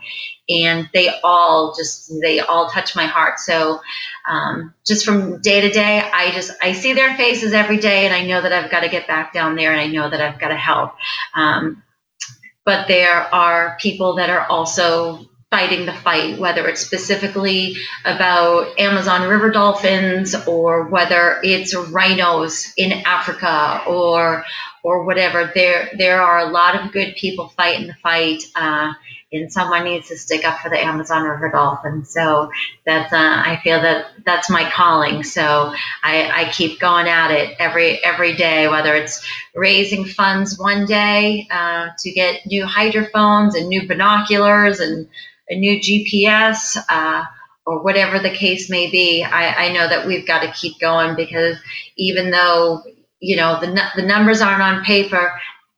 and they all just they all touch my heart. So um, just from day to day, I just I see their faces every day, and I know that I've got to get back down there, and I know that I've got to help. Um, but there are people that are also fighting the fight, whether it's specifically about Amazon river dolphins or whether it's rhinos in Africa or or whatever. There there are a lot of good people fighting the fight. Uh, and someone needs to stick up for the Amazon River dolphin. So that's uh, I feel that that's my calling. So I, I keep going at it every every day, whether it's raising funds one day uh, to get new hydrophones and new binoculars and a new GPS uh, or whatever the case may be, I, I know that we've got to keep going because even though you know the the numbers aren't on paper,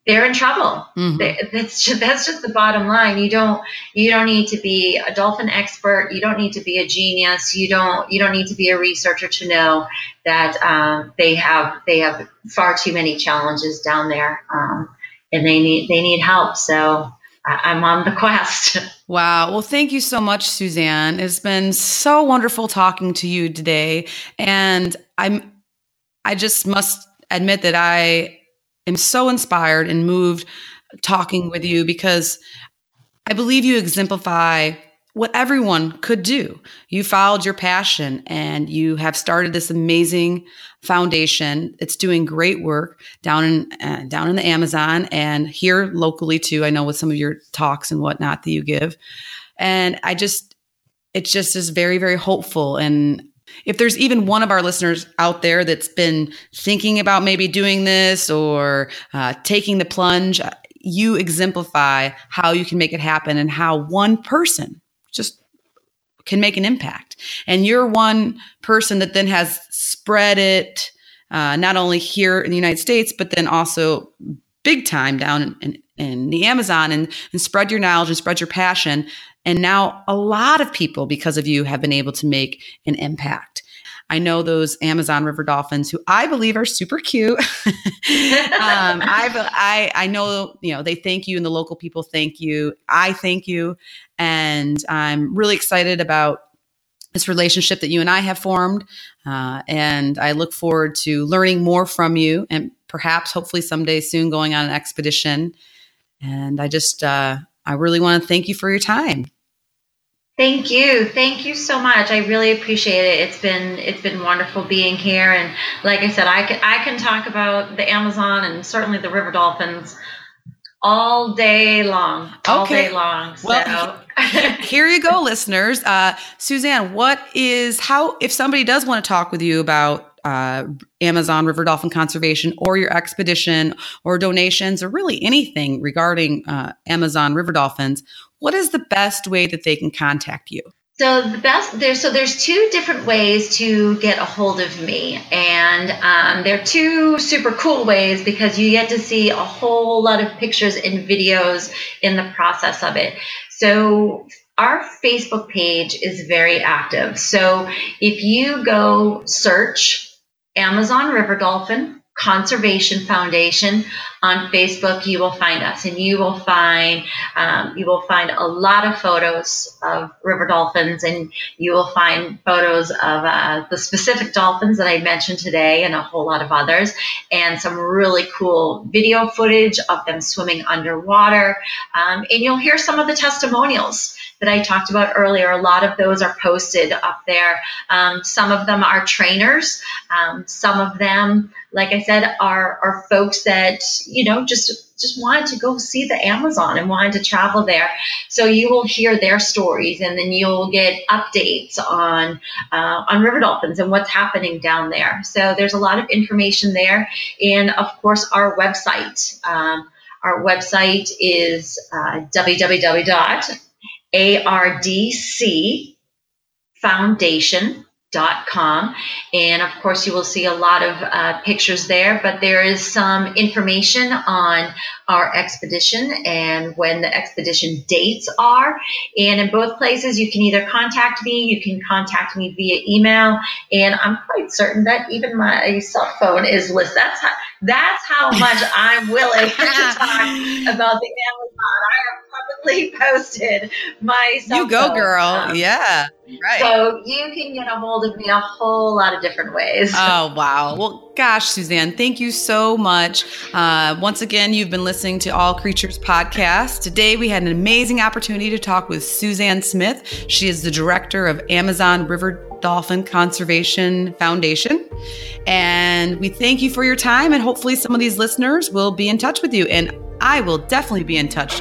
they're in trouble. Mm-hmm. They, that's just, that's just the bottom line. You don't you don't need to be a dolphin expert. You don't need to be a genius. You don't you don't need to be a researcher to know that um, they have they have far too many challenges down there, um, and they need they need help. So I'm on the [laughs] quest. Wow. Well, thank you so much, Suzanne. It's been so wonderful talking to you today. And I'm, I just must admit that I am so inspired and moved talking with you because I believe you exemplify what everyone could do. You followed your passion and you have started this amazing foundation. It's doing great work down in uh, down in the Amazon and here locally too. I know with some of your talks and whatnot that you give, and I just it's just is very very hopeful. And if there's even one of our listeners out there that's been thinking about maybe doing this or uh, taking the plunge, you exemplify how you can make it happen and how one person just can make an impact. And you're one person that then has spread it uh, not only here in the United States, but then also big time down in, in, the Amazon and, and spread your knowledge and spread your passion. And now a lot of people, because of you, have been able to make an impact. I know those Amazon river dolphins who I believe are super cute. [laughs] um, I, I, I know, you know, they thank you and the local people thank you. I thank you. And I'm really excited about this relationship that you and I have formed. Uh, and I look forward to learning more from you and perhaps hopefully someday soon going on an expedition. And I just, uh, I really want to thank you for your time. Thank you. Thank you so much. I really appreciate it. It's been it's been wonderful being here and like I said I can I can talk about the Amazon and certainly the river dolphins all day long. All okay. day long. So. Well, [laughs] here you go listeners. Uh, Suzanne, what is how if somebody does want to talk with you about uh, Amazon River Dolphin Conservation or your expedition or donations or really anything regarding uh, Amazon River Dolphins, what is the best way that they can contact you? So the best there's so there's two different ways to get a hold of me, and um, they're two super cool ways because you get to see a whole lot of pictures and videos in the process of it. So our Facebook page is very active. So if you go search Amazon River Dolphin Conservation Foundation on Facebook. You will find us, and you will find um, you will find a lot of photos of river dolphins, and you will find photos of uh, the specific dolphins that I mentioned today, and a whole lot of others, and some really cool video footage of them swimming underwater. Um, and you'll hear some of the testimonials that I talked about earlier. A lot of those are posted up there. Um, some of them are trainers. Um, some of them, like I said, are are folks that you know just just wanted to go see the Amazon and wanted to travel there. So you will hear their stories, and then you'll get updates on uh, on river dolphins and what's happening down there. So there's a lot of information there, and of course our website. Um, our website is uh, www ardcfoundation.com. And of course, you will see a lot of uh, pictures there, but there is some information on our expedition and when the expedition dates are. And in both places, you can either contact me, you can contact me via email, and I'm quite certain that even my cell phone is listed. That's how, that's how much I'm willing [laughs] to talk [laughs] about the Amazon. Publicly [laughs] posted my You go, phone. girl. Um, yeah. Right. So you can get a hold of me a whole lot of different ways. [laughs] Oh, wow. Well, gosh, Suzanne, thank you so much. Uh, once again, you've been listening to All Creatures Podcast. Today, we had an amazing opportunity to talk with Suzanne Smith. She is the director of Amazon River Dolphin Conservation Foundation. And we thank you for your time, and hopefully, some of these listeners will be in touch with you. And I will definitely be in touch.